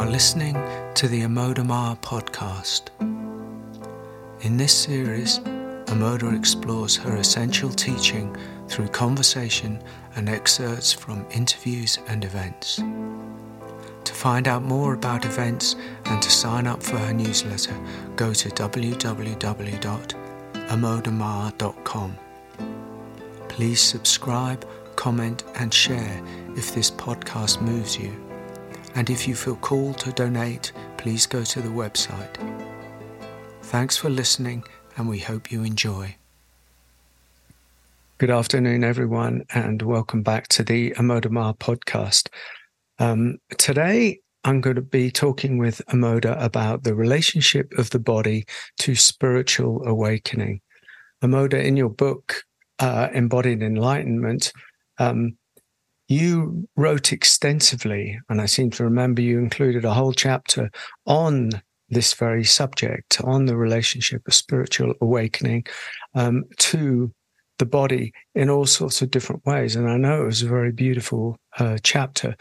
are listening to the Amoda Maa podcast. In this series, Amoda explores her essential teaching through conversation and excerpts from interviews and events. To find out more about events and to sign up for her newsletter, go to www.amodamaa.com. Please subscribe, comment, and share if this podcast moves you. And if you feel called to donate, please go to the website. Thanks for listening, and we hope you enjoy. Good afternoon, everyone, and welcome back to the Amoda Maa podcast. Um, today, I'm going to be talking with Amoda about the relationship of the body to spiritual awakening. Amoda, in your book, uh, Embodied Enlightenment, um, you wrote extensively, and I seem to remember you included a whole chapter on this very subject, on the relationship of spiritual awakening um, to the body in all sorts of different ways. And I know it was a very beautiful uh, chapter.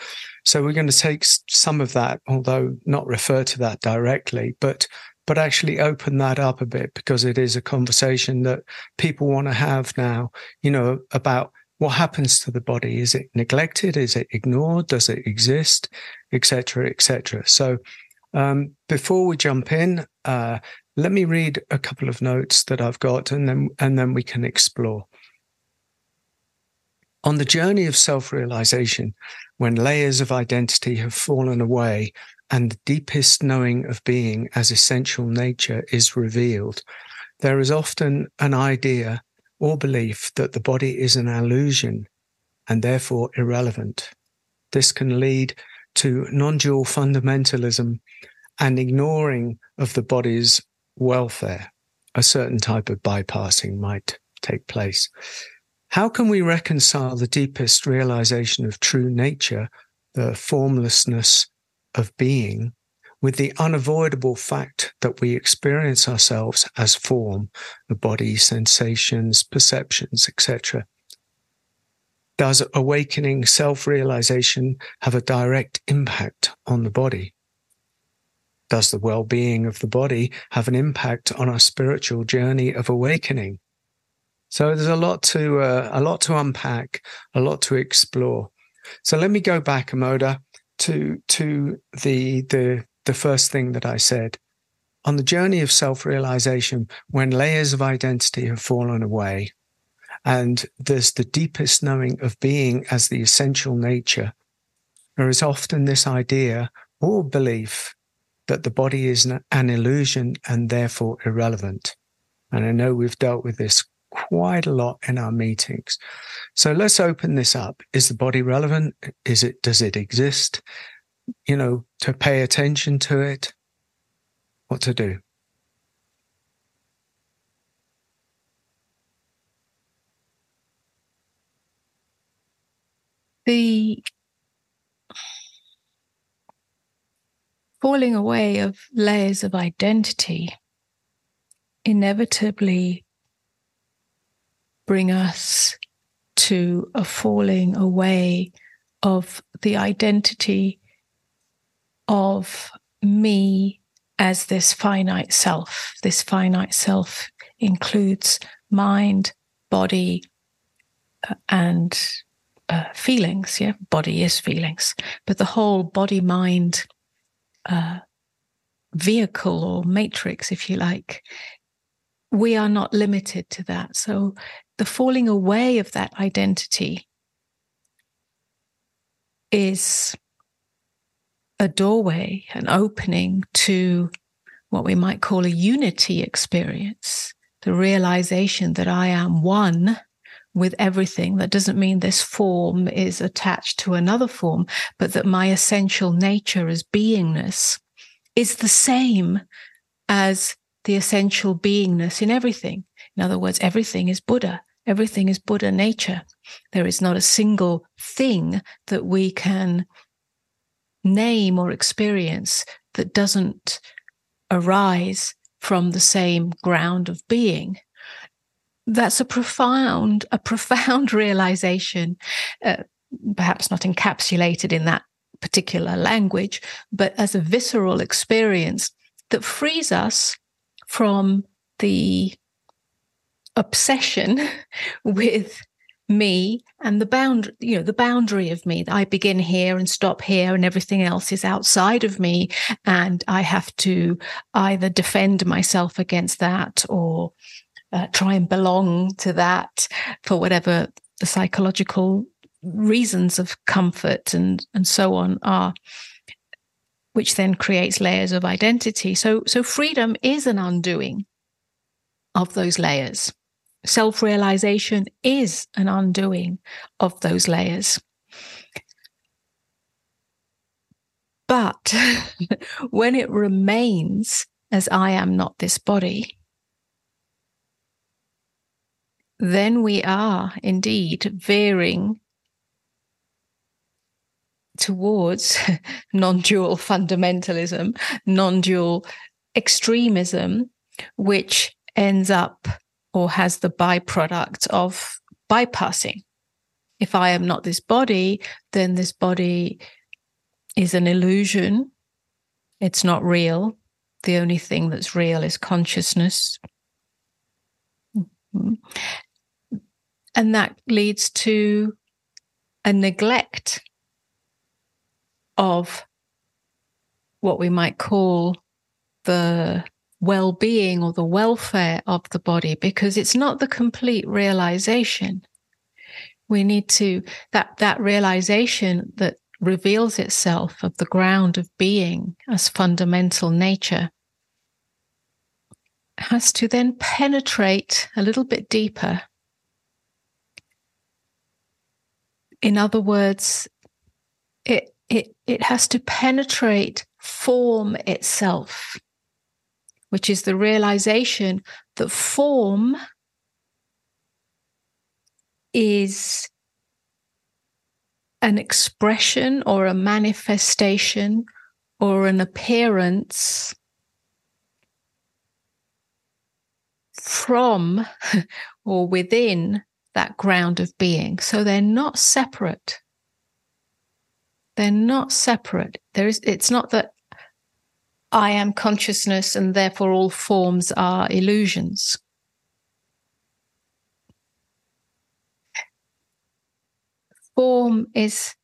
So we're going to take some of that, although not refer to that directly, but but actually open that up a bit because it is a conversation that people want to have now, you know, about what happens to the body? Is it neglected? Is it ignored? Does it exist? Etc. Etc. So um, before we jump in, uh, let me read a couple of notes that I've got, and then and then we can explore. On the journey of self-realization, when layers of identity have fallen away and the deepest knowing of being as essential nature is revealed, there is often an idea or belief that the body is an illusion and therefore irrelevant. This can lead to non dual fundamentalism and ignoring of the body's welfare. A certain type of bypassing might take place. How can we reconcile the deepest realization of true nature, the formlessness of being, with the unavoidable fact that we experience ourselves as form, the body, sensations, perceptions, etc. Does awakening self realization have a direct impact on the body? Does the well being of the body have an impact on our spiritual journey of awakening? So there's a lot to uh, a lot to unpack, a lot to explore. So let me go back, Amoda, to to the the the first thing that I said. On the journey of self realization, when layers of identity have fallen away, and there's the deepest knowing of being as the essential nature, there is often this idea or belief that the body is an illusion and therefore irrelevant. And I know we've dealt with this quite a lot in our meetings. So let's open this up. Is the body relevant? Is it, does it exist? You know, to pay attention to it, what to do. The falling away of layers of identity inevitably bring us to a falling away of the identity of me as this finite self. This finite self includes mind, body, uh, and uh, feelings. Yeah, body is feelings, but the whole body mind uh, vehicle or matrix, if you like, we are not limited to that. So the falling away of that identity is a doorway, an opening to what we might call a unity experience, the realization that I am one with everything. That doesn't mean this form is attached to another form, but that my essential nature as beingness is the same as the essential beingness in everything. In other words, everything is Buddha. Everything is Buddha nature. There is not a single thing that we can name or experience that doesn't arise from the same ground of being. That's a profound a profound realization uh, perhaps not encapsulated in that particular language, but as a visceral experience that frees us from the obsession with me and the boundary you know the boundary of me i begin here and stop here and everything else is outside of me. And i have to either defend myself against that or uh, try and belong to that for whatever the psychological reasons of comfort and and so on are which then creates layers of identity. So so freedom is an undoing of those layers Self realization is an undoing of those layers. But when it remains as I am not this body, then we are indeed veering towards non dual fundamentalism, non dual extremism, which ends up or has the byproduct of bypassing. If I am not this body, then this body is an illusion. It's not real. The only thing that's real is consciousness. Mm-hmm. And that leads to a neglect of what we might call the well being or the welfare of the body because it's not the complete realization. We need to, that, that realization that reveals itself of the ground of being as fundamental nature has to then penetrate a little bit deeper. In other words, it, it, it has to penetrate form itself which is the realization that form is an expression or a manifestation or an appearance from or within that ground of being. So they're not separate. They're not separate. There is it's not that I am consciousness and therefore all forms are illusions. Form is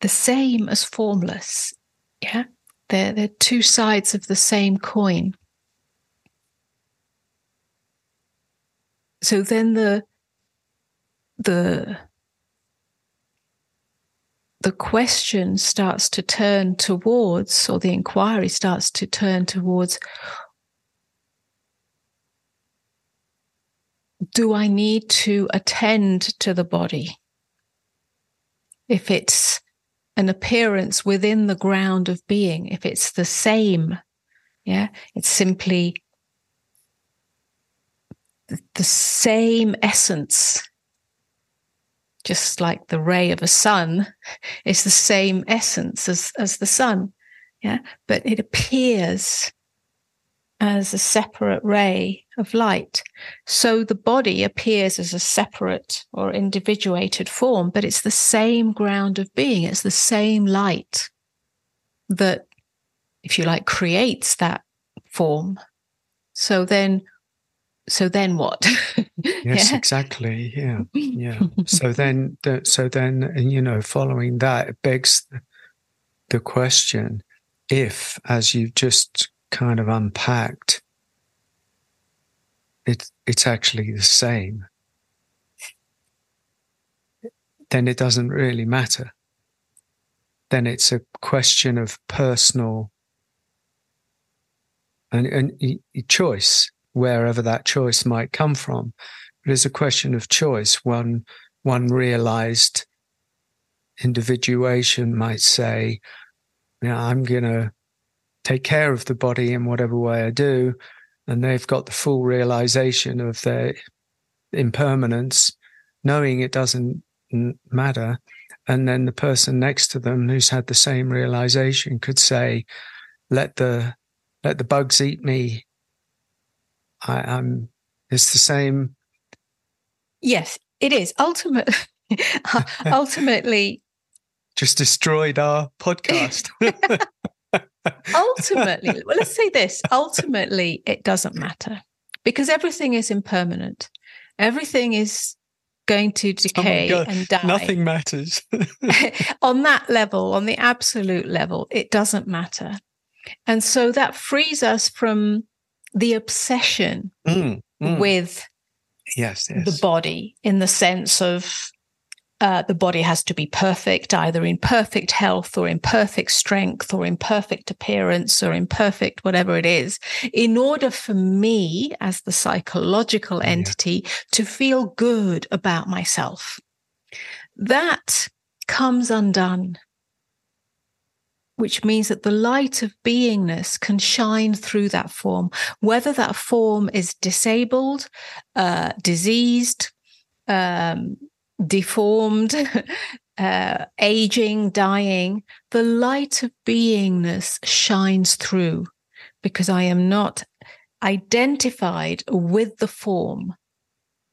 the same as formless. Yeah. They're, they're two sides of the same coin. So then the the the question starts to turn towards, or the inquiry starts to turn towards do I need to attend to the body? If it's an appearance within the ground of being, if it's the same, yeah, it's simply the same essence just like the ray of a sun is the same essence as, as the sun. Yeah. But it appears as a separate ray of light. So the body appears as a separate or individuated form, but it's the same ground of being. It's the same light that, if you like, creates that form. So then so then what? Yes yeah. exactly yeah yeah. So then so then you know following that it begs the question if as you've just kind of unpacked it, it's actually the same then it doesn't really matter. Then it's a question of personal and, and choice wherever that choice might come from. It's a question of choice. One one realized individuation might say, you know, I'm gonna take care of the body in whatever way I do. And they've got the full realization of their impermanence, knowing it doesn't matter. And then the person next to them who's had the same realization could say, let the let the bugs eat me I, am it's the same. Yes, it is. Ultimately, uh, ultimately, just destroyed our podcast. ultimately, well, let's say this ultimately, it doesn't matter because everything is impermanent. Everything is going to oh decay oh and die. Nothing matters. on that level, on the absolute level, it doesn't matter. And so that frees us from the obsession mm, mm. with yes, yes, the body in the sense of uh, the body has to be perfect, either in perfect health or in perfect strength or in perfect appearance or in perfect whatever it is, in order for me as the psychological entity yeah. to feel good about myself. That comes undone, which means that the light of beingness can shine through that form, whether that form is disabled, uh, diseased, um, deformed, uh, aging, dying, the light of beingness shines through because I am not identified with the form.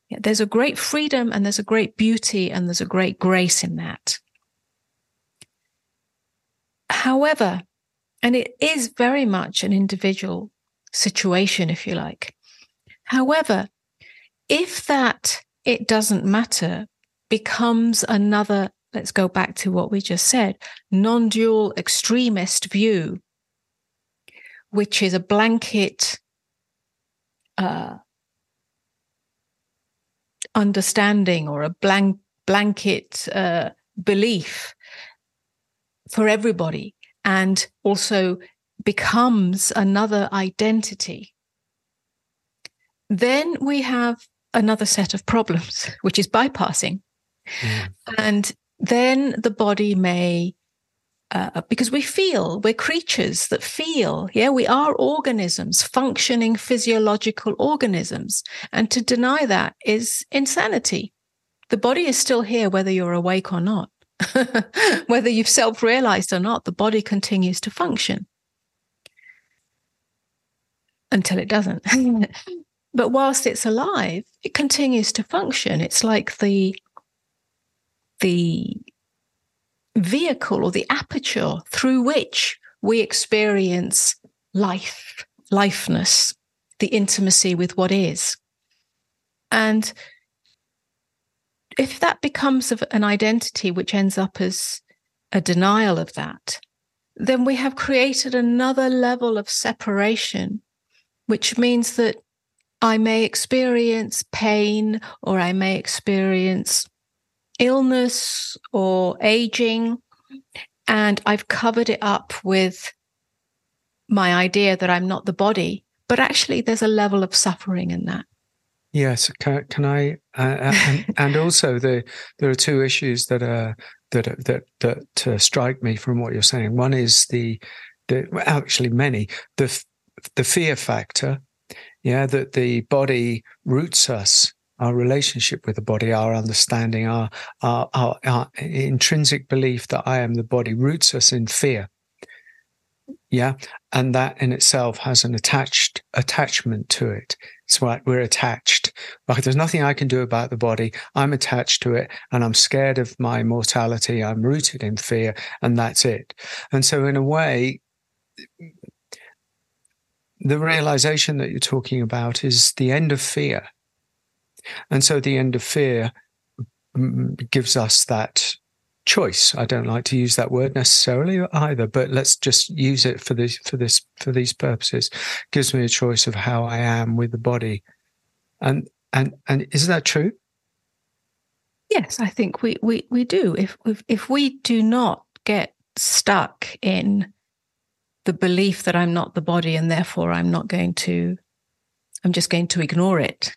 There's a great freedom and there's a great beauty and there's a great grace in that. However, and it is very much an individual situation, if you like. However, if that it doesn't matter becomes another, let's go back to what we just said, non dual extremist view, which is a blanket uh, understanding or a blank, blanket uh, belief for everybody and also becomes another identity. Then we have another set of problems, which is bypassing. Mm. And then the body may, uh, because we feel, we're creatures that feel. Yeah, we are organisms, functioning physiological organisms. And to deny that is insanity. The body is still here, whether you're awake or not. whether you've self realized or not, the body continues to function until it doesn't. but whilst it's alive, it continues to function. It's like the the vehicle or the aperture through which we experience life, lifeness, the intimacy with what is. And if that becomes an identity which ends up as a denial of that, then we have created another level of separation, which means that I may experience pain or I may experience illness or aging. And I've covered it up with my idea that I'm not the body, but actually there's a level of suffering in that. Yes, can, can I? Uh, and, and, also, the there are two issues that are that that that uh, strike me from what you're saying. One is the the actually many the the fear factor, yeah, that the body roots us our relationship with the body, our understanding, our, our, our, our, intrinsic belief that I am the body roots us in fear. Yeah. And that in itself has an attached attachment to it. It's right. We're attached. Like there's nothing I can do about the body. I'm attached to it and I'm scared of my mortality. I'm rooted in fear and that's it. And so in a way, the realization that you're talking about is the end of fear and so the end of fear gives us that choice. I don't like to use that word necessarily either, but let's just use it for this for this for these purposes. gives me a choice of how I am with the body. And and and is that true? Yes, I think we we we do. If if if we do not get stuck in the belief that I'm not the body and therefore I'm not going to I'm just going to ignore it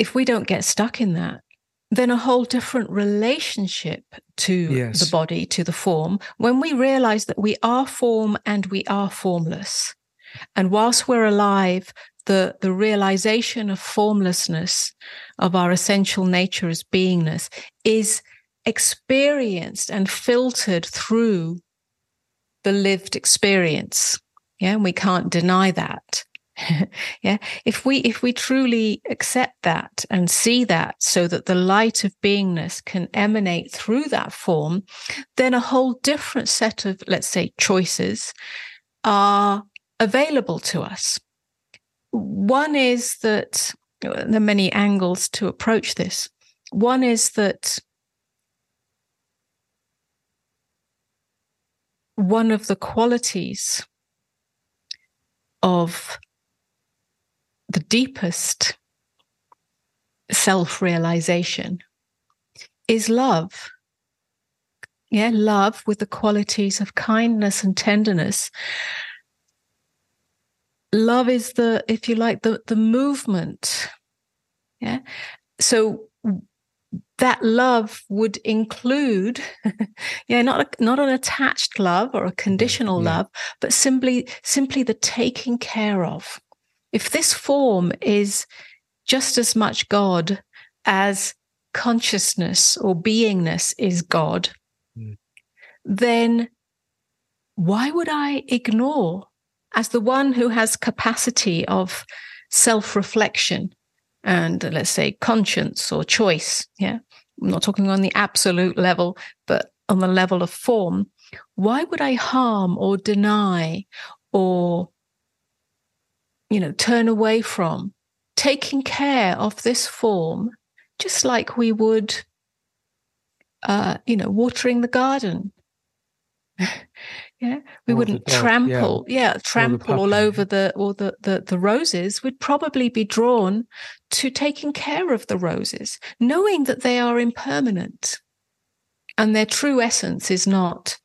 if we don't get stuck in that, then a whole different relationship to yes. the body, to the form, when we realize that we are form and we are formless. And whilst we're alive, the, the realization of formlessness, of our essential nature as beingness, is experienced and filtered through the lived experience. Yeah, and we can't deny that. yeah. If we if we truly accept that and see that so that the light of beingness can emanate through that form then a whole different set of let's say choices are available to us. One is that there are many angles to approach this. One is that one of the qualities of the deepest self realization is love. Yeah, love with the qualities of kindness and tenderness. Love is the, if you like, the, the movement. Yeah. So that love would include yeah not a, not an attached love or a conditional yeah. love but simply simply the taking care of if this form is just as much god as consciousness or beingness is god mm. then why would i ignore as the one who has capacity of self-reflection and uh, let's say conscience or choice. Yeah. I'm not talking on the absolute level, but on the level of form. Why would I harm or deny or, you know, turn away from taking care of this form, just like we would, uh, you know, watering the garden? Yeah, we or wouldn't trample, yeah, yeah trample all over the or the, the the roses. We'd probably be drawn to taking care of the roses, knowing that they are impermanent, and their true essence is not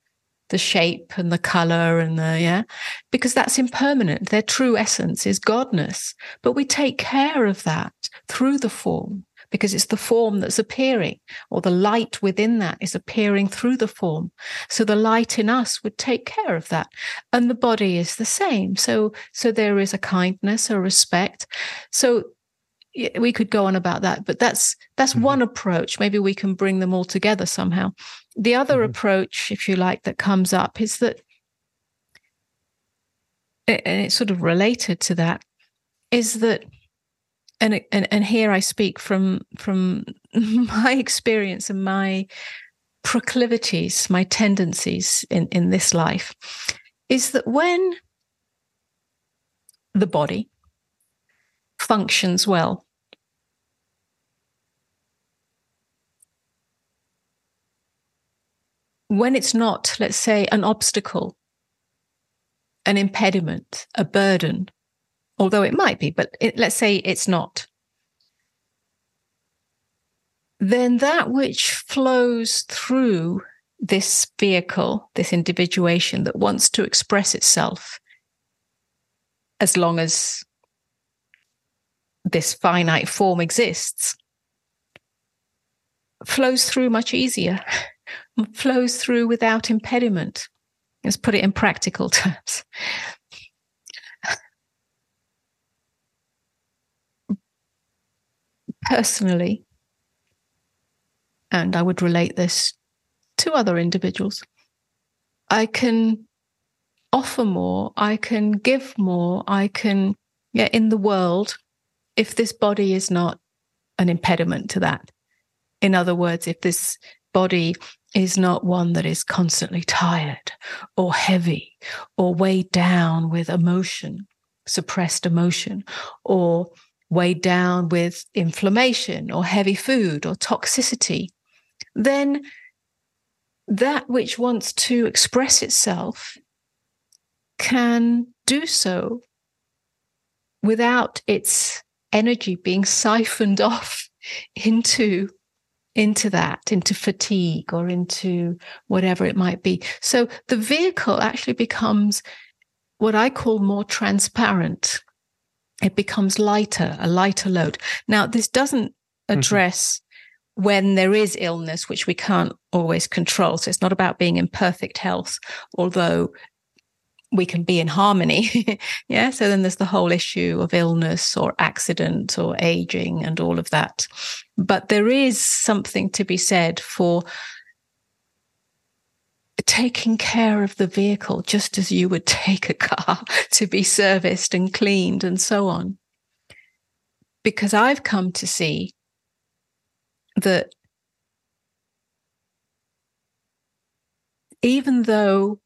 the shape and the color and the yeah, because that's impermanent. Their true essence is godness, but we take care of that through the form because it's the form that's appearing, or the light within that is appearing through the form. So the light in us would take care of that. And the body is the same. So, so there is a kindness, a respect. So we could go on about that, but that's that's mm-hmm. one approach. Maybe we can bring them all together somehow. The other mm-hmm. approach, if you like, that comes up is that and it's sort of related to that, is that and, and and here I speak from from my experience and my proclivities, my tendencies in in this life, is that when the body functions well, when it's not, let's say, an obstacle, an impediment, a burden, although it might be, but it, let's say it's not, then that which flows through this vehicle, this individuation that wants to express itself, as long as this finite form exists, flows through much easier, flows through without impediment. Let's put it in practical terms. personally, and I would relate this to other individuals, I can offer more, I can give more, I can, yeah, in the world, if this body is not an impediment to that. In other words, if this body is not one that is constantly tired or heavy or weighed down with emotion, suppressed emotion, or weighed down with inflammation or heavy food or toxicity, then that which wants to express itself can do so without its energy being siphoned off into into that into fatigue or into whatever it might be so the vehicle actually becomes what i call more transparent it becomes lighter, a lighter load. Now, this doesn't mm-hmm. address mm-hmm. when there is illness, which we can't always control. So it's not about being in perfect health, although we can be in harmony. yeah. So then there's the whole issue of illness or accident or aging and all of that. But there is something to be said for taking care of the vehicle just as you would take a car to be serviced and cleaned and so on. Because I've come to see that even though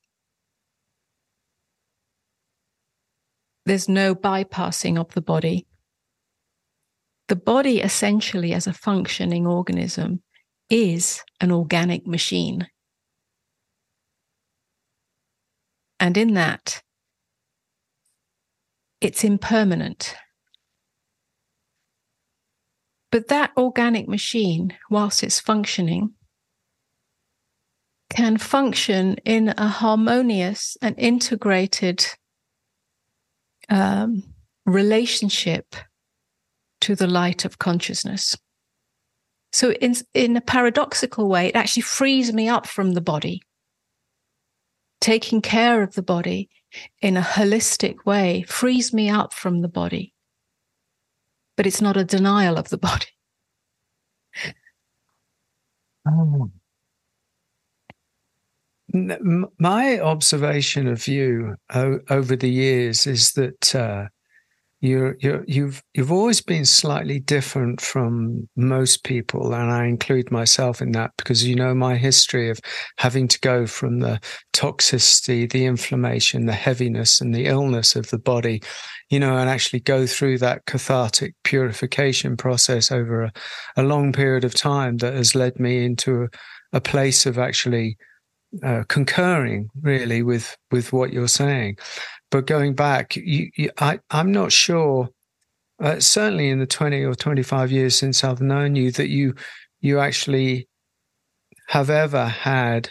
there's no bypassing of the body, the body essentially as a functioning organism is an organic machine. And in that, it's impermanent. But that organic machine, whilst it's functioning, can function in a harmonious and integrated um, relationship to the light of consciousness. So, in, in a paradoxical way, it actually frees me up from the body. Taking care of the body in a holistic way frees me up from the body. But it's not a denial of the body. Oh. My observation of you over the years is that uh, you're, you're, you've you've always been slightly different from most people, and I include myself in that because you know my history of having to go from the toxicity, the inflammation, the heaviness, and the illness of the body, you know, and actually go through that cathartic purification process over a, a long period of time that has led me into a, a place of actually uh, concurring really with with what you're saying but going back, you, you, I, I'm not sure. Uh, certainly, in the 20 or 25 years since I've known you, that you you actually have ever had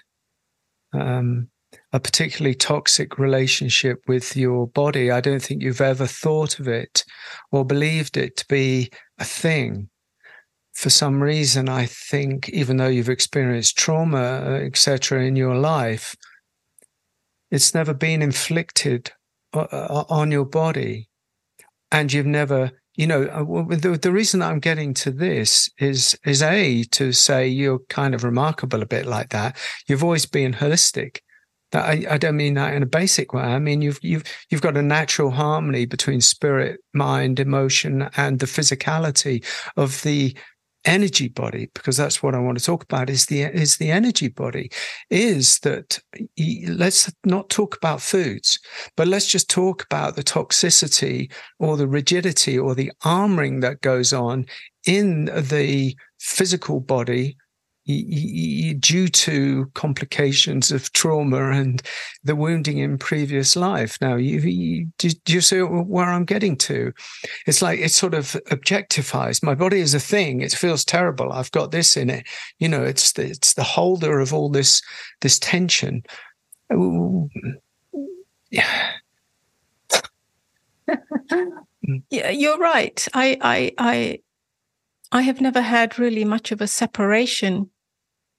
um, a particularly toxic relationship with your body. I don't think you've ever thought of it or believed it to be a thing. For some reason, I think, even though you've experienced trauma, uh, etc., in your life, it's never been inflicted uh, uh, on your body and you've never you know uh, the, reason i'm getting to this is is a to say you're kind of remarkable a bit like that you've always been holistic I, I don't mean that in a basic way. I mean you've you've you've got a natural harmony between spirit, mind, emotion, and the physicality of the energy body because that's what I want to talk about is the is the energy body is that let's not talk about foods but let's just talk about the toxicity or the rigidity or the armoring that goes on in the physical body due to complications of trauma and the wounding in previous life. Now, you, you, do, you see where I'm getting to? It's like it sort of objectifies my body is a thing. It feels terrible. I've got this in it. You know, it's the, it's the holder of all this this tension. Yeah. yeah, you're right. I, I, I, I have never had really much of a separation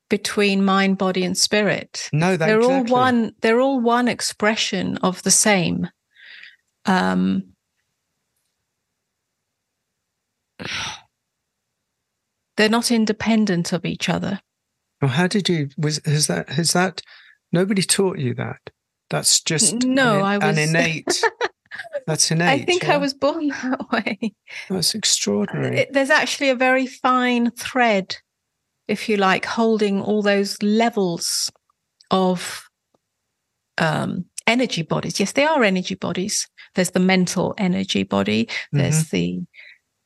between mind, body, and spirit. No, they're exactly. all one. They're all one expression of the same. Um, they're not independent of each other. Well, how did you? Was has that? Has that? Nobody taught you that. That's just no. An, I was an innate. that's innate. I think yeah? I was born that way. That's extraordinary. It, there's actually a very fine thread if you like, holding all those levels of um, energy bodies. Yes, they are energy bodies. There's the mental energy body. There's mm-hmm.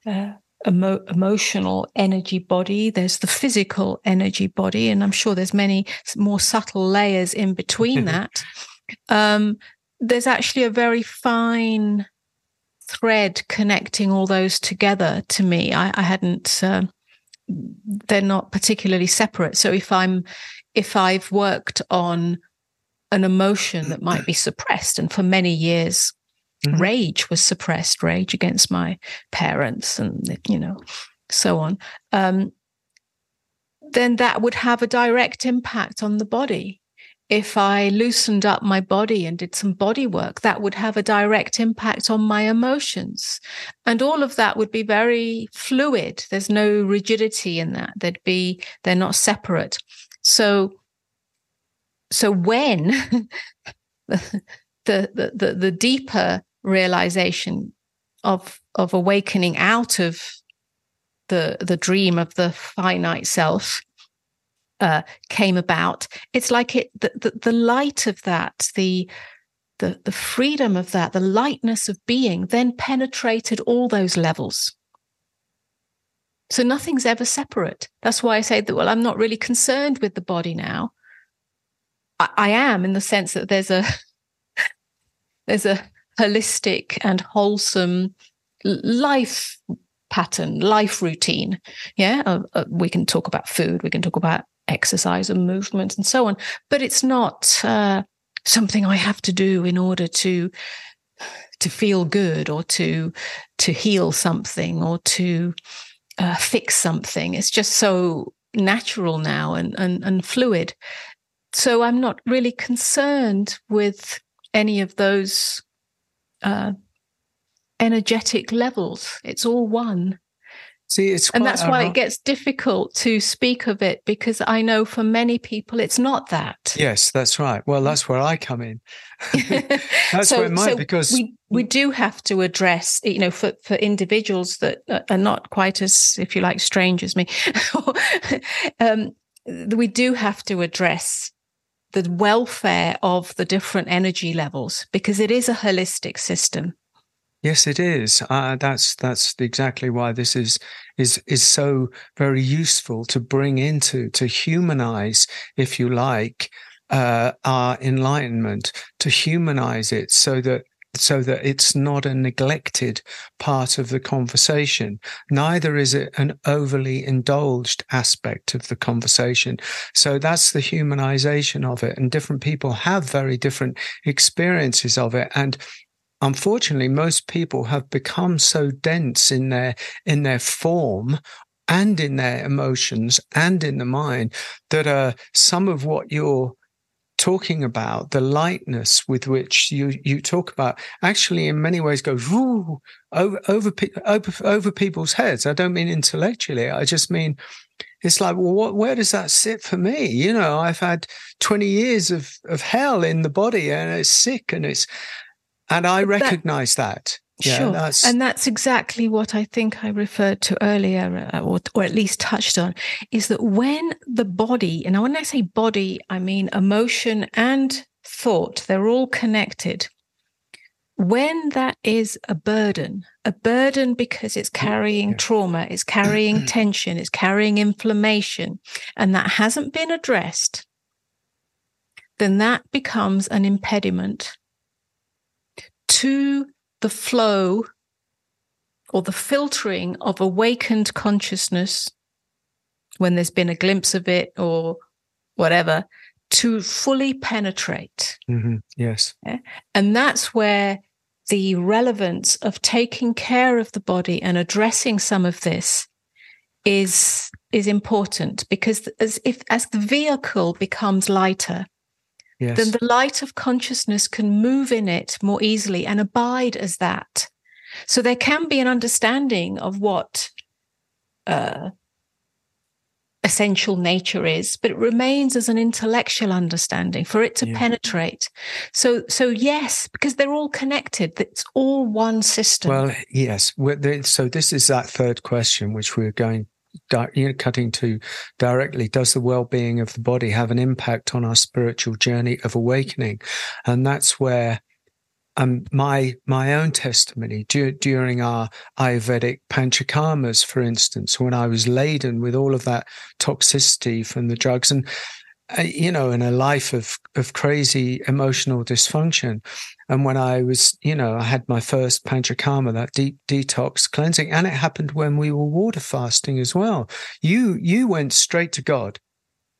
the uh, emo- emotional energy body. There's the physical energy body, and I'm sure there's many more subtle layers in between that. Um, there's actually a very fine thread connecting all those together. To me, I, I hadn't. Uh, they're not particularly separate. So if I'm if I've worked on an emotion that might be suppressed, and for many years mm-hmm. rage was suppressed, rage against my parents, and you know, so on. Um, then that would have a direct impact on the body if I loosened up my body and did some body work, that would have a direct impact on my emotions. And all of that would be very fluid. There's no rigidity in that. There'd be, they're not separate. So, so when the, the the the deeper realization of of awakening out of the the dream of the finite self uh, came about, it's like it the, the, the light of that, the the the freedom of that, the lightness of being, then penetrated all those levels. So nothing's ever separate. That's why I say that. Well, I'm not really concerned with the body now. I, I am in the sense that there's a there's a holistic and wholesome life pattern, life routine. Yeah, uh, uh, we can talk about food, we can talk about exercise and movement and so on, but it's not uh, something I have to do in order to to feel good or to to heal something or to uh, fix something. It's just so natural now and, and and fluid. So I'm not really concerned with any of those uh, energetic levels. It's all one. See, it's and that's why it gets difficult to speak of it because I know for many people it's not that. Yes, that's right. Well, that's where I come in. that's so, where it might so because we we do have to address, you know, for for individuals that are not quite as, if you like, strange as me. um, we do have to address the welfare of the different energy levels because it is a holistic system. Yes, it is. Uh, that's that's exactly why this is is is so very useful to bring into to humanize, if you like, uh, our enlightenment, to humanize it, so that so that it's not a neglected part of the conversation. Neither is it an overly indulged aspect of the conversation. So that's the humanization of it. And different people have very different experiences of it. And unfortunately, most people have become so dense in their in their form and in their emotions and in the mind that uh, some of what you're talking about, the lightness with which you you talk about, actually in many ways goes over over over, over people's heads. I don't mean intellectually. I just mean it's like, well, what, where does that sit for me? You know, I've had 20 years of, of hell in the body and it's sick and it's, and I recognize that. Yeah, sure. That's... And that's exactly what I think I referred to earlier, uh, or, or at least touched on, is that when the body, and when I say body, I mean emotion and thought, they're all connected. When that is a burden, a burden because it's carrying yeah. trauma, it's carrying tension, it's carrying inflammation, and that hasn't been addressed, then that becomes an impediment to the flow or the filtering of awakened consciousness when there's been a glimpse of it or whatever to fully penetrate. Mm-hmm. Yes. Yeah? And that's where the relevance of taking care of the body and addressing some of this is is important because as if as the vehicle becomes lighter yes. then the light of consciousness can move in it more easily and abide as that. So there can be an understanding of what uh, essential nature is, but it remains as an intellectual understanding for it to yeah. penetrate. So, so yes, because they're all connected. It's all one system. Well, yes. So this is that third question, which we're going you know, cutting to directly, does the well-being of the body have an impact on our spiritual journey of awakening? And that's where um, my my own testimony du- during our Ayurvedic panchakarmas, for instance, when I was laden with all of that toxicity from the drugs, and you know, in a life of of crazy emotional dysfunction. And when I was, you know, I had my first panchakarma, that deep detox cleansing, and it happened when we were water fasting as well. You you went straight to God.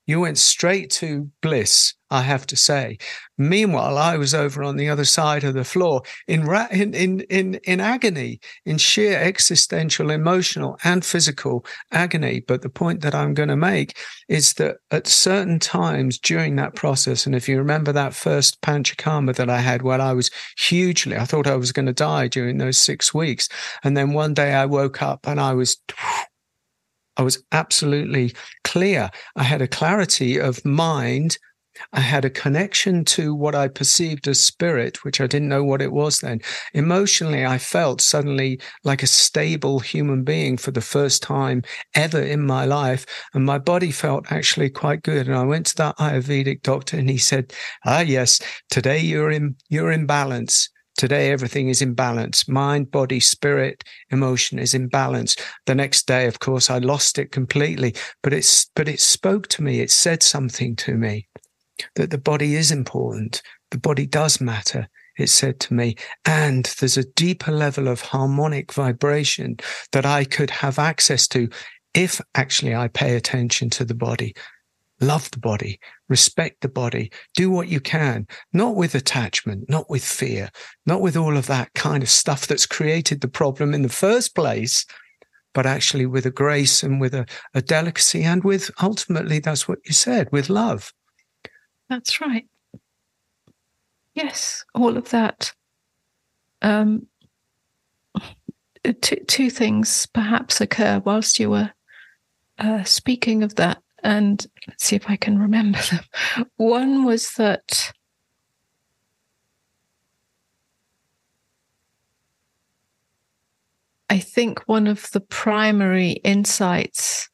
You went straight to bliss, I have to say. Meanwhile, I was over on the other side of the floor in ra- in, in in in agony, in sheer existential, emotional, and physical agony. But the point that I'm going to make is that at certain times during that process, and if you remember that first panchakarma that I had, where I was hugely, I thought I was going to die during those six weeks, and then one day I woke up and I was I was absolutely clear. I had a clarity of mind, I had a connection to what I perceived as spirit, which I didn't know what it was then. Emotionally, I felt suddenly like a stable human being for the first time ever in my life. And my body felt actually quite good. And I went to that Ayurvedic doctor and he said, Ah, yes, today you're in, you're in balance. Today, everything is in balance. Mind, body, spirit, emotion is in balance. The next day, of course, I lost it completely, but it's, but it spoke to me. It said something to me that the body is important. The body does matter. It said to me, and there's a deeper level of harmonic vibration that I could have access to if actually I pay attention to the body love the body, respect the body, do what you can, not with attachment, not with fear, not with all of that kind of stuff that's created the problem in the first place, but actually with a grace and with a, a delicacy and with ultimately, that's what you said, with love. That's right. Yes, all of that. Um, two, two things perhaps occur whilst you were uh, speaking of that and let's see if I can remember them. One was that I think one of the primary insights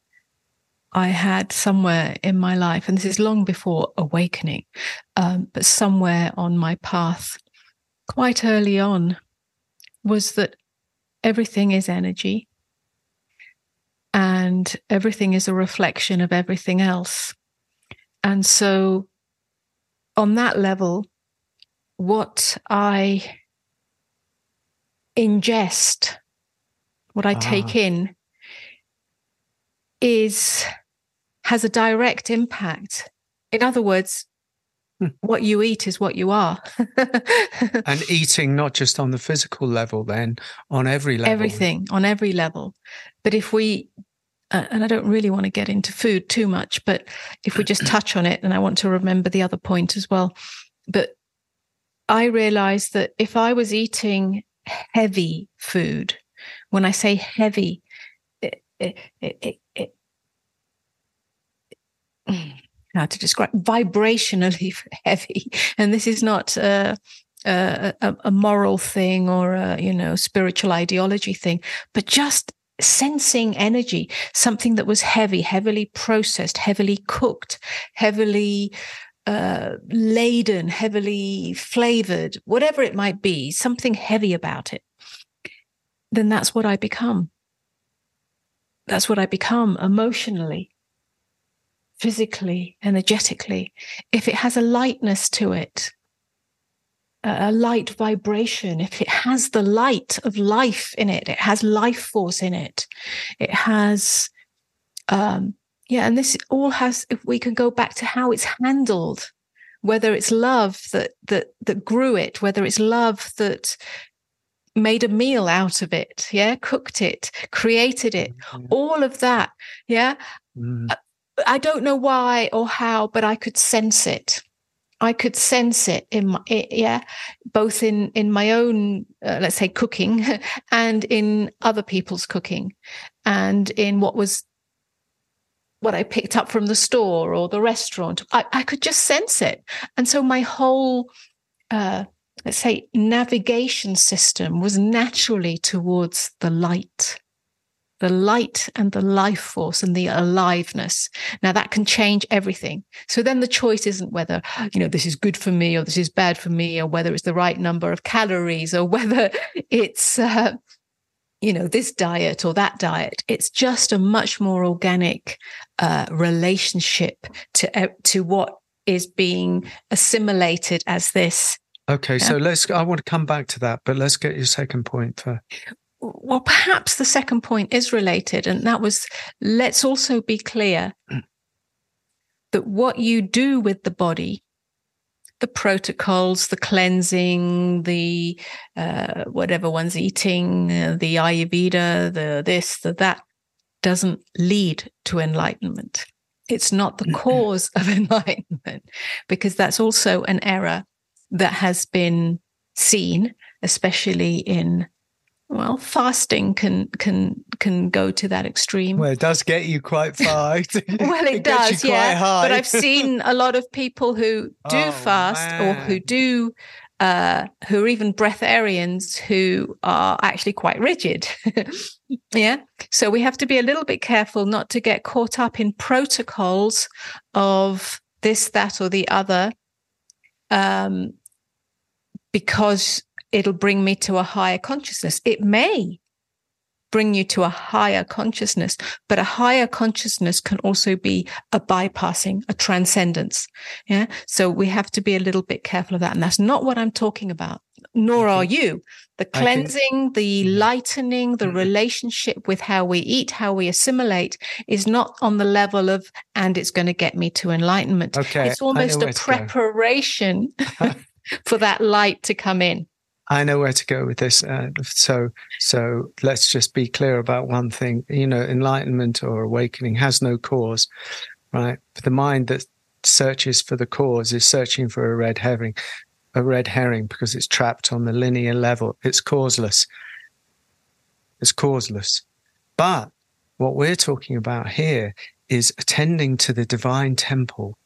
I had somewhere in my life, and this is long before awakening, um, but somewhere on my path, quite early on, was that everything is energy and everything is a reflection of everything else. And so, on that level, what I ingest, what I take ah. in, is has a direct impact. In other words. what you eat is what you are. and eating not just on the physical level, then on every level. Everything on every level. But if we, uh, and I don't really want to get into food too much, but if we just touch on it, and I want to remember the other point as well. But I realized that if I was eating heavy food, when I say heavy, it, it, it, it how to describe vibrationally heavy, and this is not. Uh, a, a, moral thing or a you know spiritual ideology thing, but just sensing energy, something that was heavy, heavily processed, heavily cooked, heavily uh, laden, heavily flavored, whatever it might be, something heavy about it, then that's what I become. That's what I become emotionally, physically, energetically. If it has a lightness to it, a light vibration, if it has the light of life in it, it has life force in it, it has, um, yeah, and this all has, if we can go back to how it's handled, whether it's love that, that, that grew it, whether it's love that made a meal out of it, yeah, cooked it, created it, mm-hmm. all of that, yeah. Mm. I don't know why or how, but I could sense it. I could sense it in my, yeah, both in in my own, uh, let's say, cooking, and in other people's cooking, and in what was what I picked up from the store or the restaurant. I, I could just sense it, and so my whole, uh, let's say, navigation system was naturally towards the light the light and the life force and the aliveness. Now that can change everything. So then the choice isn't whether, you know, this is good for me or this is bad for me or whether it's the right number of calories or whether it's, uh, you know, this diet or that diet. It's just a much more organic uh, relationship to, uh, to what is being assimilated as this Okay, yeah. so let's. I want to come back to that, but let's get your second point first well, perhaps the second point is related, and that was let's also be clear that what you do with the body, the protocols, the cleansing, the uh, whatever one's eating, uh, the Ayurveda, the this, the that, doesn't lead to enlightenment. It's not the cause of enlightenment, because that's also an error that has been seen, especially in well, fasting can can can go to that extreme. Well, it does get you quite far. well, it, it does, yeah. High. But I've seen a lot of people who do oh, fast man. or who do uh, who are even breatharians who are actually quite rigid. yeah. So we have to be a little bit careful not to get caught up in protocols of this, that, or the other, um, because it'll bring me to a higher consciousness. It may bring you to a higher consciousness, but a higher consciousness can also be a bypassing, a transcendence. Yeah. So we have to be a little bit careful of that. And that's not what I'm talking about, nor are you. The cleansing, the mm-hmm. lightening, the mm-hmm. relationship with how we eat, how we assimilate is not on the level of, and it's going to get me to enlightenment. Okay. It's almost a preparation for that light to come in. I know where to go with this. Uh, so, so let's just be clear about one thing. You know, enlightenment or awakening has no cause, right? The mind that searches for the cause is searching for a red herring, a red herring because it's trapped on the linear level. It's causeless. It's causeless. But what we're talking about here is attending to the divine temple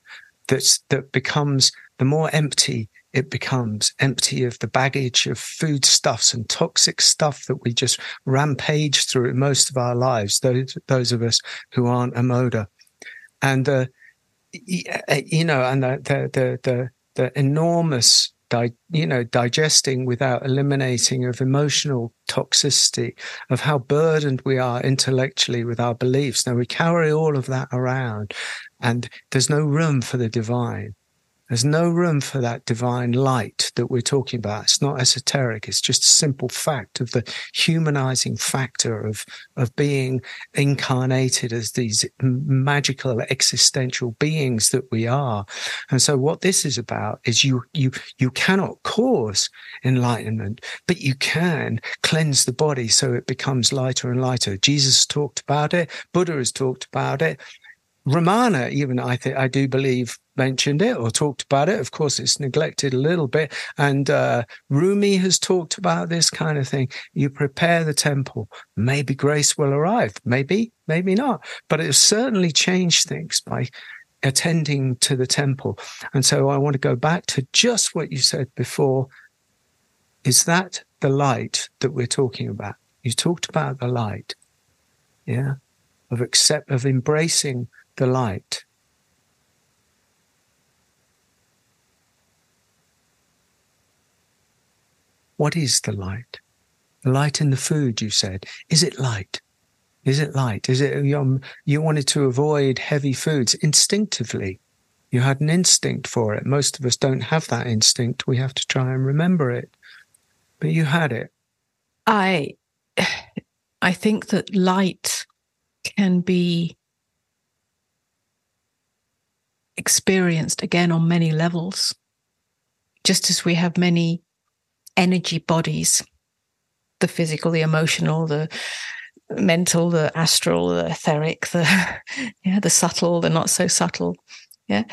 that's that becomes the more empty it becomes empty of the baggage of foodstuffs and toxic stuff that we just rampage through most of our lives, those, those of us who aren't Amoda. And, uh, you know, and the, the, the, the, enormous Di- you know, digesting without eliminating of emotional toxicity, of how burdened we are intellectually with our beliefs. Now we carry all of that around, and there's no room for the divine. There's no room for that divine light that we're talking about. It's not esoteric. It's just a simple fact of the humanizing factor of, of being incarnated as these magical existential beings that we are. And so what this is about is you, you, you cannot cause enlightenment, but you can cleanse the body so it becomes lighter and lighter. Jesus talked about it. Buddha has talked about it. Ramana, even I think I do believe mentioned it or talked about it. Of course, it's neglected a little bit. And uh, Rumi has talked about this kind of thing. You prepare the temple, maybe grace will arrive. Maybe, maybe not. But it certainly changed things by attending to the temple. And so I want to go back to just what you said before. Is that the light that we're talking about? You talked about the light, yeah, of accept of embracing the light. What is the light? The light in the food, you said. Is it light? Is it light? Is it um, you wanted to avoid heavy foods instinctively? You had an instinct for it. Most of us don't have that instinct. We have to try and remember it. But you had it. I I think that light can be experienced again on many levels. Just as we have many energy bodies the physical, the emotional, the mental, the astral, the etheric, the yeah, the subtle, the not so subtle. Yeah.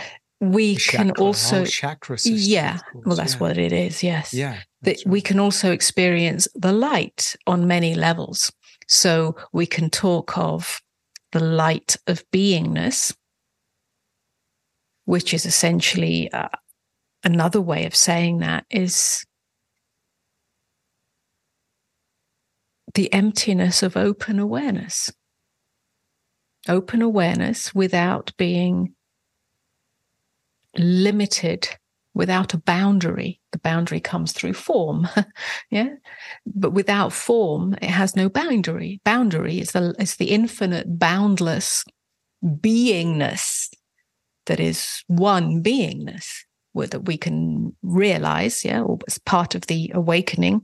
We can also chakra system, yeah. Well, that's yeah. what it is. Yes. Yeah. That right. we can also experience the light on many levels. So we can talk of the light of beingness, which is essentially uh, another way of saying that is the emptiness of open awareness. Open awareness without being limited, without a boundary. The boundary comes through form. yeah. But without form, it has no boundary. Boundary is the, is the infinite, boundless beingness that is one beingness that we can realize, yeah, or as part of the awakening.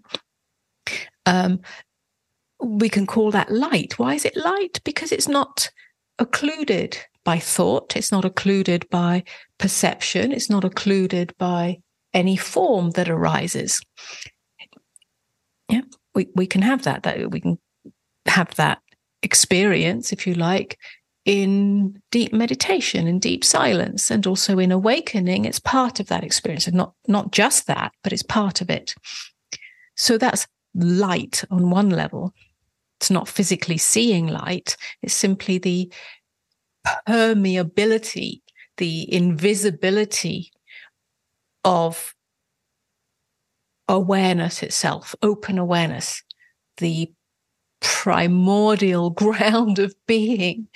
Um, we can call that light. Why is it light? Because it's not occluded by thought, it's not occluded by perception, it's not occluded by any form that arises. Yeah, we, we can have that, that we can have that experience, if you like, in deep meditation, in deep silence, and also in awakening. It's part of that experience, and not not just that, but it's part of it. So that's light on one level. It's not physically seeing light, it's simply the permeability, the invisibility of awareness itself, open awareness, the primordial ground of being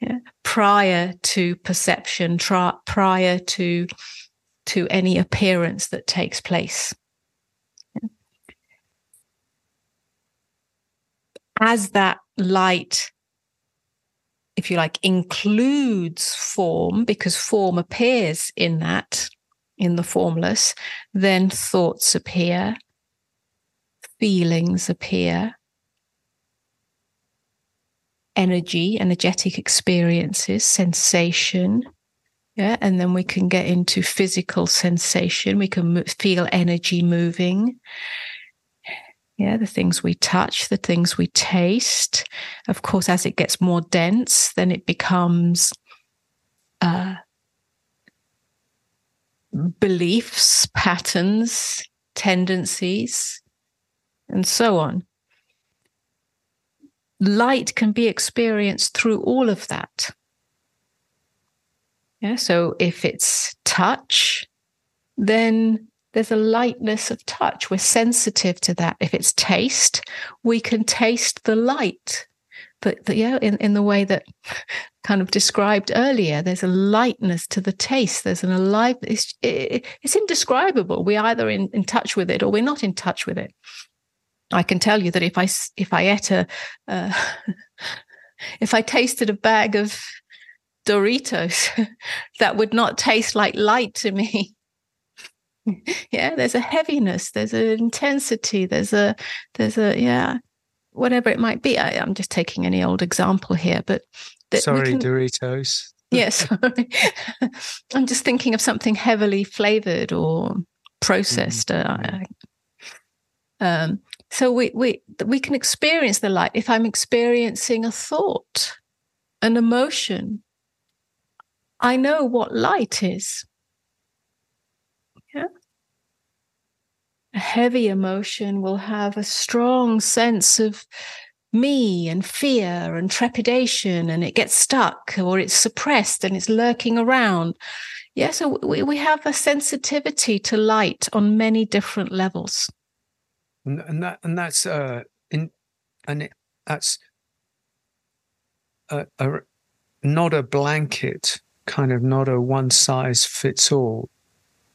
yeah, prior to perception, tra- prior to to any appearance that takes place. As that light, if you like, includes form, because form appears in that, in the formless, then thoughts appear, feelings appear, energy, energetic experiences, sensation. Yeah. And then we can get into physical sensation. We can feel energy moving. Yeah. The things we touch, the things we taste. Of course, as it gets more dense, then it becomes uh, beliefs, patterns, tendencies, and so on light can be experienced through all of that. Yeah, so if it's touch, then there's a lightness of touch. We're sensitive to that. If it's taste, we can taste the light. But, but yeah, in, in the way that kind of described earlier, there's a lightness to the taste. There's an alive. It's, it, it's indescribable. We're either in, in touch with it or we're not in touch with it. I can tell you that if I if I ate a uh, if I tasted a bag of Doritos, that would not taste like light to me. yeah, there's a heaviness, there's an intensity, there's a there's a yeah, whatever it might be. I, am just taking any old example here, but sorry, can, Doritos. yes, I'm just thinking of something heavily flavored or processed. Mm-hmm. Uh, um, so we we we can experience the light if i'm experiencing a thought an emotion i know what light is yeah a heavy emotion will have a strong sense of me and fear and trepidation and it gets stuck or it's suppressed and it's lurking around. Yeah so we, we have a sensitivity to light on many different levels. And, and that and that's uh in and it, that's a, a not a blanket kind of not a one size fits all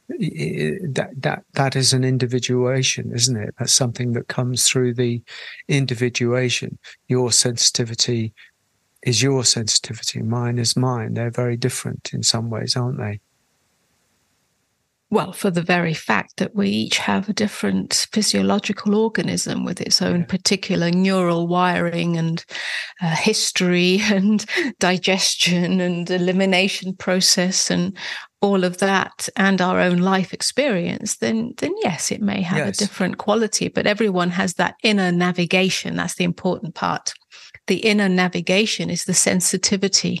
that that that is an individuation isn't it? That's something that comes through the individuation. Your sensitivity is your sensitivity. Mine is mine. They're very different in some ways aren't they? Well, for the very fact that we each have a different physiological organism with its own yeah. particular neural wiring and uh, history and digestion and elimination process and all of that and our own life experience then then yes it may have yes. a different quality but everyone has that inner navigation that's the important part the inner navigation is the sensitivity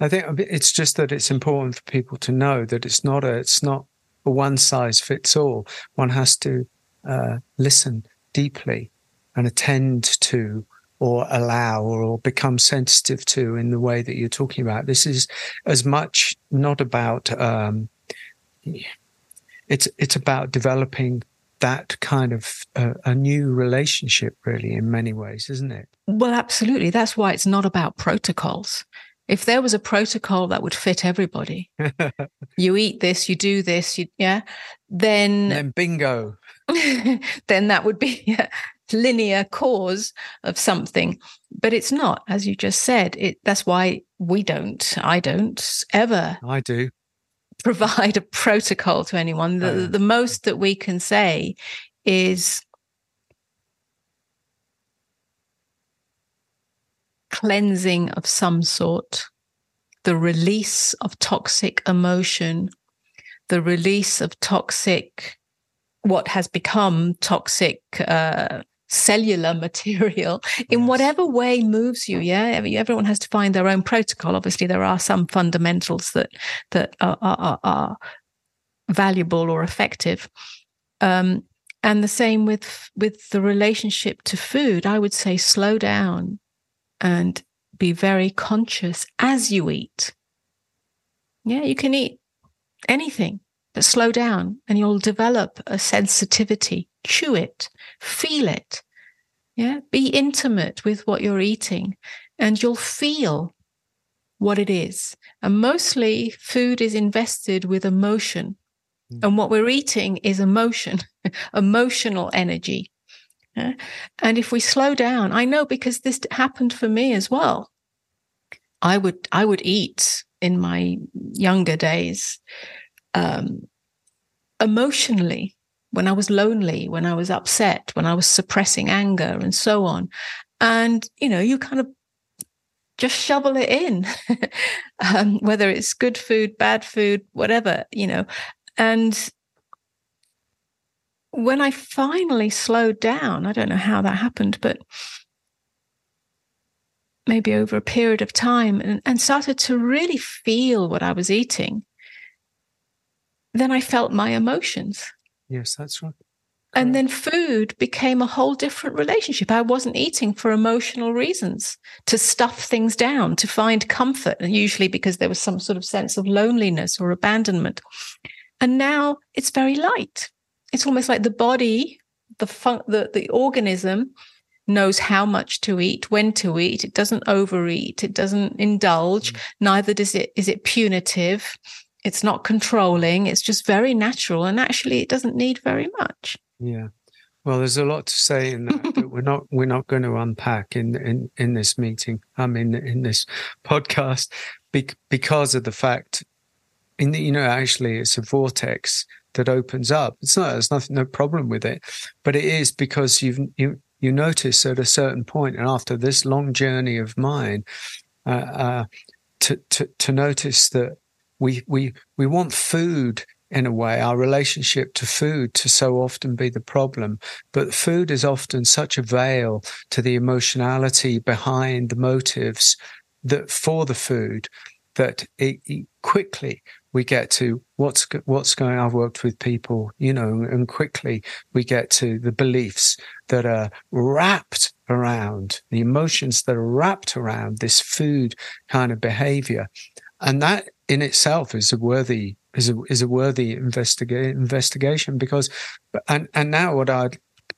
I think it's just that it's important for people to know that it's not a it's not a one size fits all. One has to uh, listen deeply and attend to or allow or, become sensitive to in the way that you're talking about. This is as much not about um, it's it's about developing that kind of uh, a new relationship really in many ways isn't it well absolutely that's why it's not about protocols if there was a protocol that would fit everybody, you eat this, you do this, you yeah, then then bingo. then that would be a linear cause of something. But it's not, as you just said. It that's why we don't, I don't ever I do provide a protocol to anyone. The, oh. the most that we can say is cleansing of some sort, the release of toxic emotion, the release of toxic, what has become toxic uh, cellular material in yes. whatever way moves you. Yeah, everyone has to find their own protocol. Obviously, there are some fundamentals that that are, are, are valuable or effective. Um, And the same with with the relationship to food. I would say slow down and be very conscious as you eat. Yeah, you can eat anything, but slow down and you'll develop a sensitivity. Chew it, feel it. Yeah, be intimate with what you're eating and you'll feel what it is. And mostly food is invested with emotion. Mm. And what we're eating is emotion, emotional energy. Yeah? And if we slow down, I know because this happened for me as well. I would I would eat in my younger days um, emotionally when I was lonely, when I was upset, when I was suppressing anger, and so on. And you know, you kind of just shovel it in, um, whether it's good food, bad food, whatever, you know. And when I finally slowed down, I don't know how that happened, but maybe over a period of time and, and started to really feel what I was eating, then I felt my emotions. Yes, that's right. And then food became a whole different relationship. I wasn't eating for emotional reasons, to stuff things down, to find comfort, and usually because there was some sort of sense of loneliness or abandonment. And now it's very light. It's almost like the body, the fun- the, the organism knows how much to eat, when to eat. It doesn't overeat. It doesn't indulge. Mm. Neither does it, is it punitive. It's not controlling. It's just very natural. And actually it doesn't need very much. Yeah. Well, there's a lot to say in that, but we're not we're not going to unpack in in in this meeting. I mean, in this podcast, because of the fact, in the, you know, actually, it's a vortex that opens up. It's not there's nothing no problem with it, but it is because you've you you notice at a certain point, and after this long journey of mine, uh, uh, to to to notice that we we we want food in a way, our relationship to food to so often be the problem. But food is often such a veil to the emotionality behind the motives that for the food that it, it quickly we get to what's what's going. I've worked with people, you know, and quickly we get to the beliefs that are wrapped around the emotions that are wrapped around this food kind of behavior, and that in itself is a worthy is a is a worthy investiga- investigation because and and now what uh,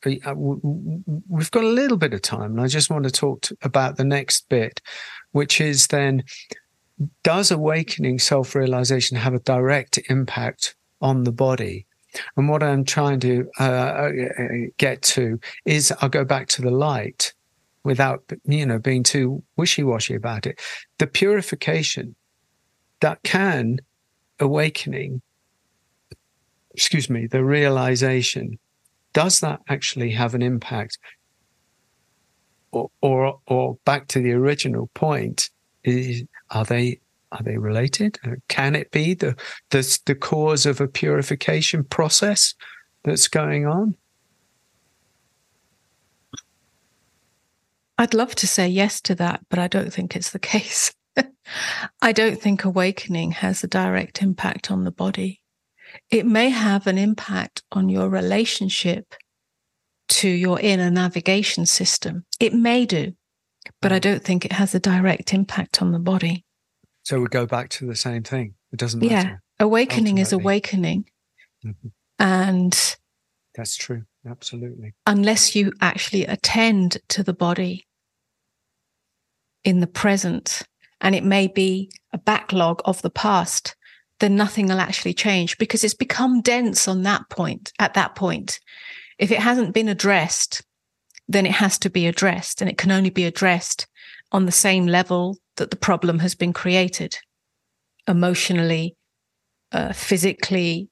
we've got a little bit of time and I just want to talk to, about the next bit which is then does awakening self-realization have a direct impact on the body? And what I'm trying to uh, uh get to is I'll go back to the light without you know being too wishy-washy about it. The purification that can awakening, excuse me, the realization, does that actually have an impact? Or, or, or back to the original point, is, are they are they related? Uh, can it be the, the the cause of a purification process that's going on? I'd love to say yes to that, but I don't think it's the case. I don't think awakening has a direct impact on the body. It may have an impact on your relationship to your inner navigation system. It may do, but I don't think it has a direct impact on the body. So we go back to the same thing. It doesn't matter. Yeah. Awakening ultimately. is awakening. Mm-hmm. And that's true. Absolutely. Unless you actually attend to the body in the present and it may be a backlog of the past, then nothing will actually change because it's become dense on that point, at that point. If it hasn't been addressed, then it has to be addressed and it can only be addressed on the same level that the problem has been created emotionally, uh, physically,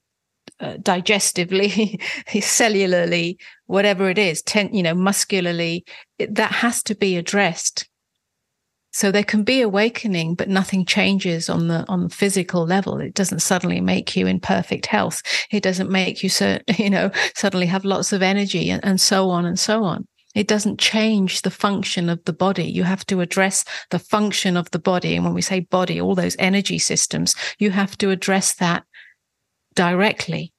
uh, digestively, cellularly, whatever it is, ten, you know, muscularly, it, that has to be addressed. So there can be awakening, but nothing changes on the on the physical level. It doesn't suddenly make you in perfect health. It doesn't make you so you know suddenly have lots of energy and, and so on and so on. It doesn't change the function of the body. You have to address the function of the body. And when we say body, all those energy systems, you have to address that directly.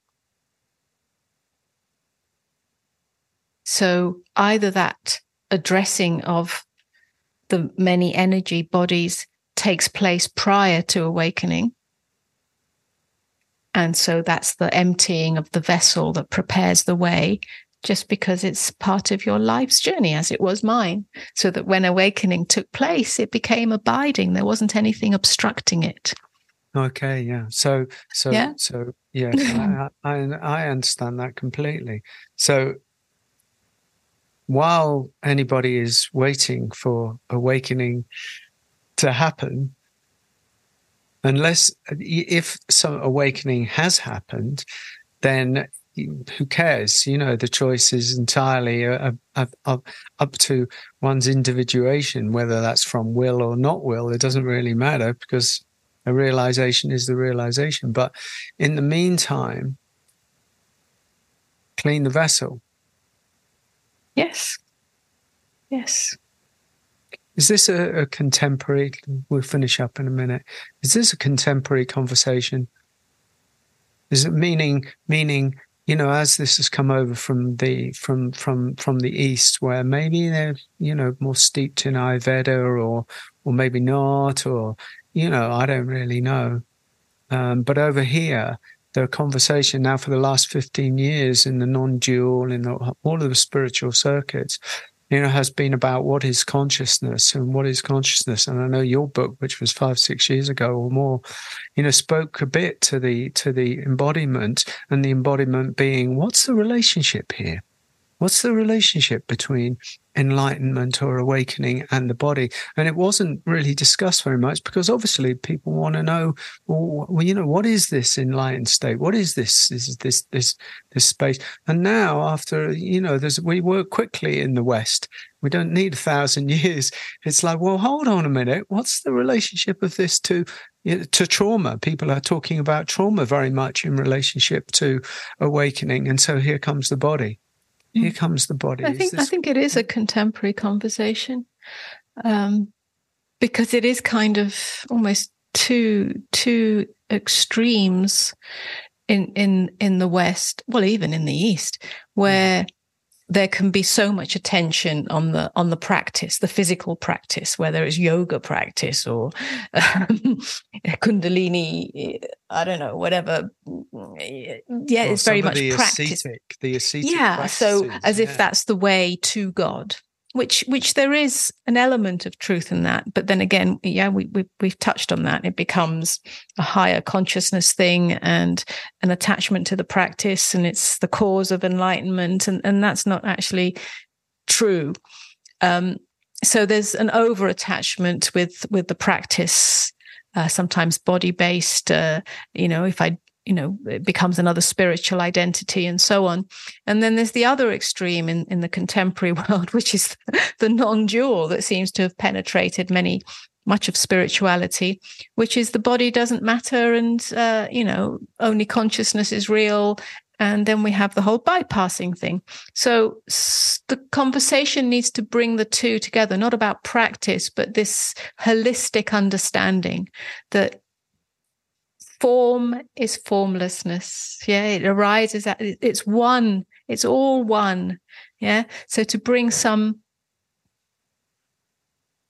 So either that addressing of the many energy bodies takes place prior to awakening. And so that's the emptying of the vessel that prepares the way, just because it's part of your life's journey, as it was mine. So that when awakening took place, it became abiding. There wasn't anything obstructing it. Okay, yeah. So, so, yeah. so, yeah, I, I, I understand that completely. So, while anybody is waiting for awakening to happen, unless if some awakening has happened, then who cares? You know, the choice is entirely up, up, to one's individuation, whether that's from will or not will. It doesn't really matter because a realization is the realization. But in the meantime, clean the vessel. Yes. Yes. Is this a, a, contemporary? We'll finish up in a minute. Is this a contemporary conversation? Is it meaning meaning you know as this has come over from the from from from the east, where maybe they're you know more steeped in Ayurveda or or maybe not, or you know I don't really know. Um, but over here, the conversation now for the last 15 years in the non-dual in the, all of the spiritual circuits you know, has been about what is consciousness and what is consciousness. And I know your book, which was five, six years ago or more, you know, spoke a bit to the to the embodiment and the embodiment being what's the relationship here? What's the relationship between enlightenment or awakening and the body? And it wasn't really discussed very much because obviously people want to know, well, you know, what is this enlightened state? What is this? Is this this this space? And now, after you know, there's we work quickly in the West. We don't need a thousand years. It's like, well, hold on a minute. What's the relationship of this to to trauma? People are talking about trauma very much in relationship to awakening, and so here comes the body. Here mm. comes the body. I think this... I think it is a contemporary conversation, um, because it is kind of almost two two extremes in in in the West, well, even in the East, where there can be so much attention on the on the practice the physical practice whether it's yoga practice or um, kundalini i don't know whatever. Yeah well, it's very much the practice. ascetic, the ascetic yeah so as yeah. if that's the way to god which which there is an element of truth in that but then again yeah we, we we've touched on that. It becomes a higher consciousness thing and an attachment to the practice and it's the cause of enlightenment and and that's not actually true. Um, so there's an over attachment with with the practice uh, sometimes body based uh, you know if i you know it becomes another spiritual identity and so on. And then there's the other extreme in, in the contemporary world which is the non-dual that seems to have penetrated many much of spirituality which is the body doesn't matter and uh, you know only consciousness is real. And then we have the whole bypassing thing. So the conversation needs to bring the two together not about practice but this holistic understanding that form is formlessness. Yeah, it arises at it's one, it's all one. Yeah. So to bring some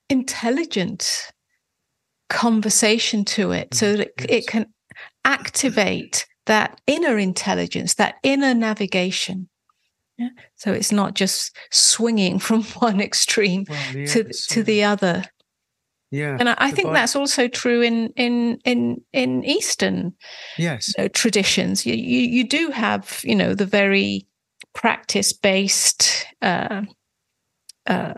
intelligent conversation to it so that yes. it can activate that inner intelligence, that inner navigation. Yeah? So it's not just swinging from one extreme well, to, to the other. Yeah, and I, I think that's also true in in in in Eastern yes you know, traditions. You, you, you do have you know the very practice based uh, uh,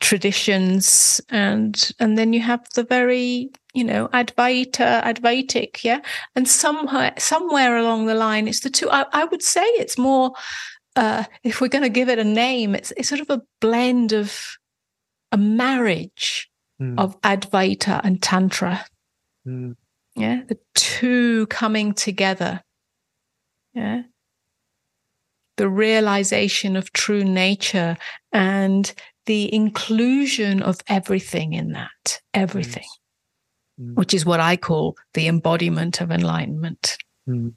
traditions, and and then you have the very you know Advaita Advaitic, yeah, and somewhere somewhere along the line, it's the two. I, I would say it's more. Uh, if we're going to give it a name, it's it's sort of a blend of a marriage mm. of Advaita and Tantra. Mm. Yeah, the two coming together. Yeah. The realization of true nature and the inclusion of everything in that, everything, mm. which is what I call the embodiment of enlightenment. Mm.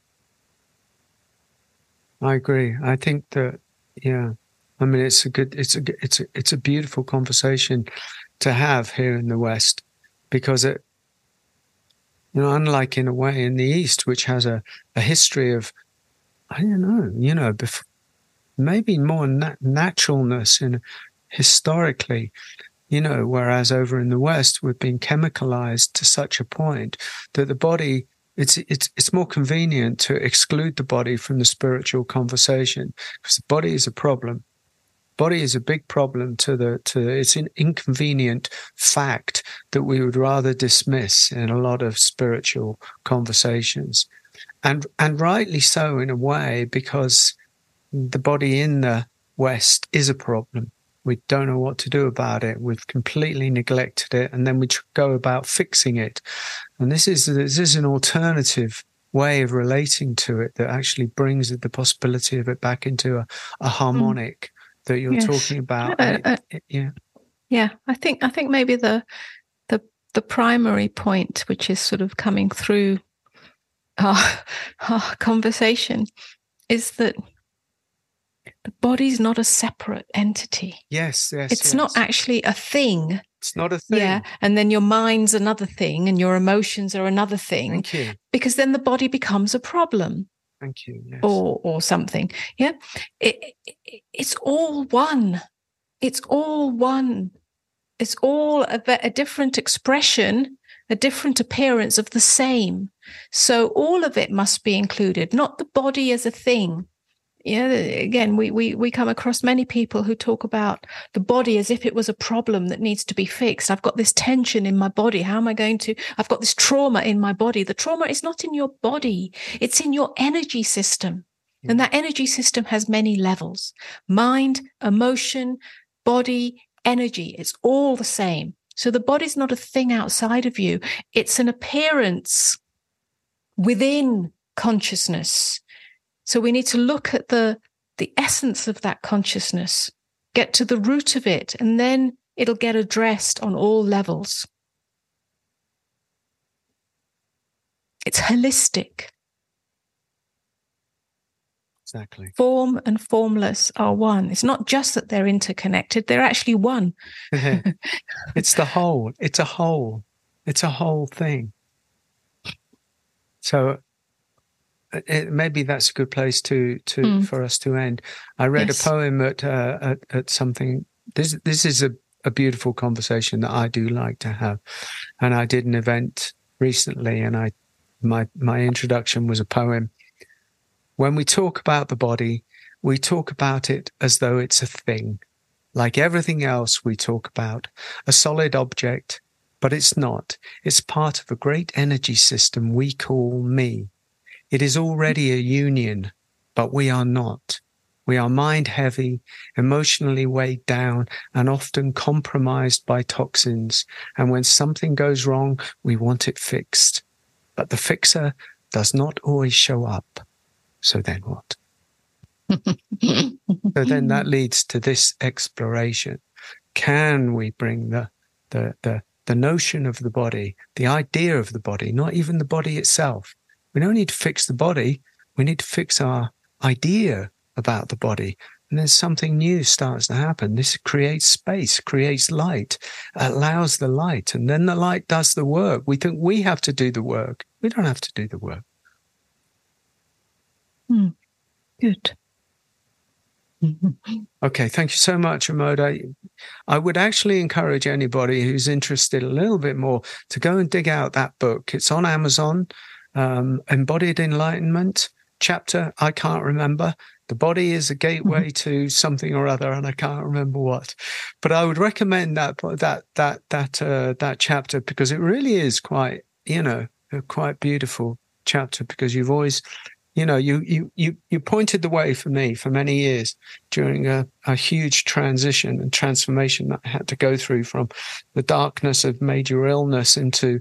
I agree. I think that, yeah, I mean, it's a good, it's a, it's a, it's a beautiful conversation to have here in the West because it, you know, unlike in a way in the East, which has a, a history of, I don't know, you know, maybe more nat- naturalness and historically, you know, whereas over in the West, we've been chemicalized to such a point that the body it's it's it's more convenient to exclude the body from the spiritual conversation because the body is a problem body is a big problem to the to it's an inconvenient fact that we would rather dismiss in a lot of spiritual conversations. And and rightly so in a way because the body in the west is a problem. We don't know what to do about it. We've completely neglected it and then we go about fixing it. And this is this is an alternative way of relating to it that actually brings the possibility of it back into a, a hmm. harmonic that you're yes. talking about. Uh, uh, yeah. Yeah, I think I think maybe the the the primary point, which is sort of coming through our, our conversation, is that the body's not a separate entity. Yes, yes. It's yes. not actually a thing. It's not a thing. Yeah. And then your mind's another thing and your emotions are another thing. Thank you. Because then the body becomes a problem. Thank you. Yes. Or or something. Yeah. It, it, it's all one. It's all one. It's all a, a different expression, a different appearance of the same. So all of it must be included, not the body as a thing, yeah again we, we we come across many people who talk about the body as if it was a problem that needs to be fixed. I've got this tension in my body. How am i going to i've got this trauma in my body. The trauma is not in your body. It's in your energy system. And that energy system has many levels. Mind emotion body energy. It's all the same. So the body's not a thing outside of you. It's an appearance within consciousness so we need to look at the, the essence of that consciousness, get to the root of it, and then it'll get addressed on all levels. It's holistic. Exactly. Form and formless are one. It's not just that they're interconnected, they're actually one. it's the whole. It's a whole. It's a whole thing. So it, maybe that's a good place to to mm. for us to end. I read yes. a poem at, uh, at, at something. This this is a a beautiful conversation that I do like to have, and I did an event recently, and I my my introduction was a poem. When we talk about the body, we talk about it as though it's a thing, like everything else we talk about, a solid object, but it's not. It's part of a great energy system we call me. It is already a union, but we are not. We are mind heavy, emotionally weighed down, and often compromised by toxins. And when something goes wrong, we want it fixed. But the fixer does not always show up. So then what? so then that leads to this exploration. Can we bring the, the, the, the notion of the body, the idea of the body, not even the body itself, we don't need to fix the body. We need to fix our idea about the body. And then something new starts to happen. This creates space, creates light, allows the light. And then the light does the work. We think we have to do the work. We don't have to do the work. Hmm. Good. okay, thank you so much, Amoda. I would actually encourage anybody who's interested a little bit more to go and dig out that book. It's on Amazon um, embodied enlightenment chapter. I can't remember. The body is a gateway mm-hmm. to something or other, and I can't remember what. But I would recommend that that that that uh, that chapter because it really is quite you know a quite beautiful chapter because you've always you know you you you you pointed the way for me for many years during a, a huge transition and transformation that I had to go through from the darkness of major illness into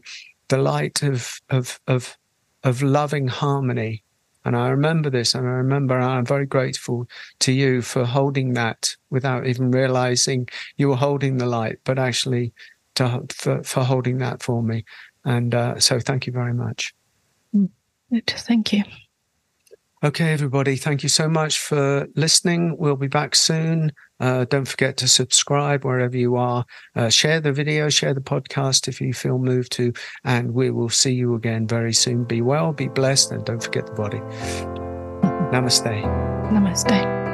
the light of of of of loving harmony. And I remember this, and I remember I'm very grateful to you for holding that without even realizing you were holding the light, but actually to, for, for holding that for me. And uh, so thank you very much. Mm. Thank you. Okay, everybody, thank you so much for listening. We'll be back soon. Uh, don't forget to subscribe wherever you are. Uh, share the video, share the podcast if you feel moved to, and we will see you again very soon. Be well, be blessed, and don't forget the body. Namaste. Namaste.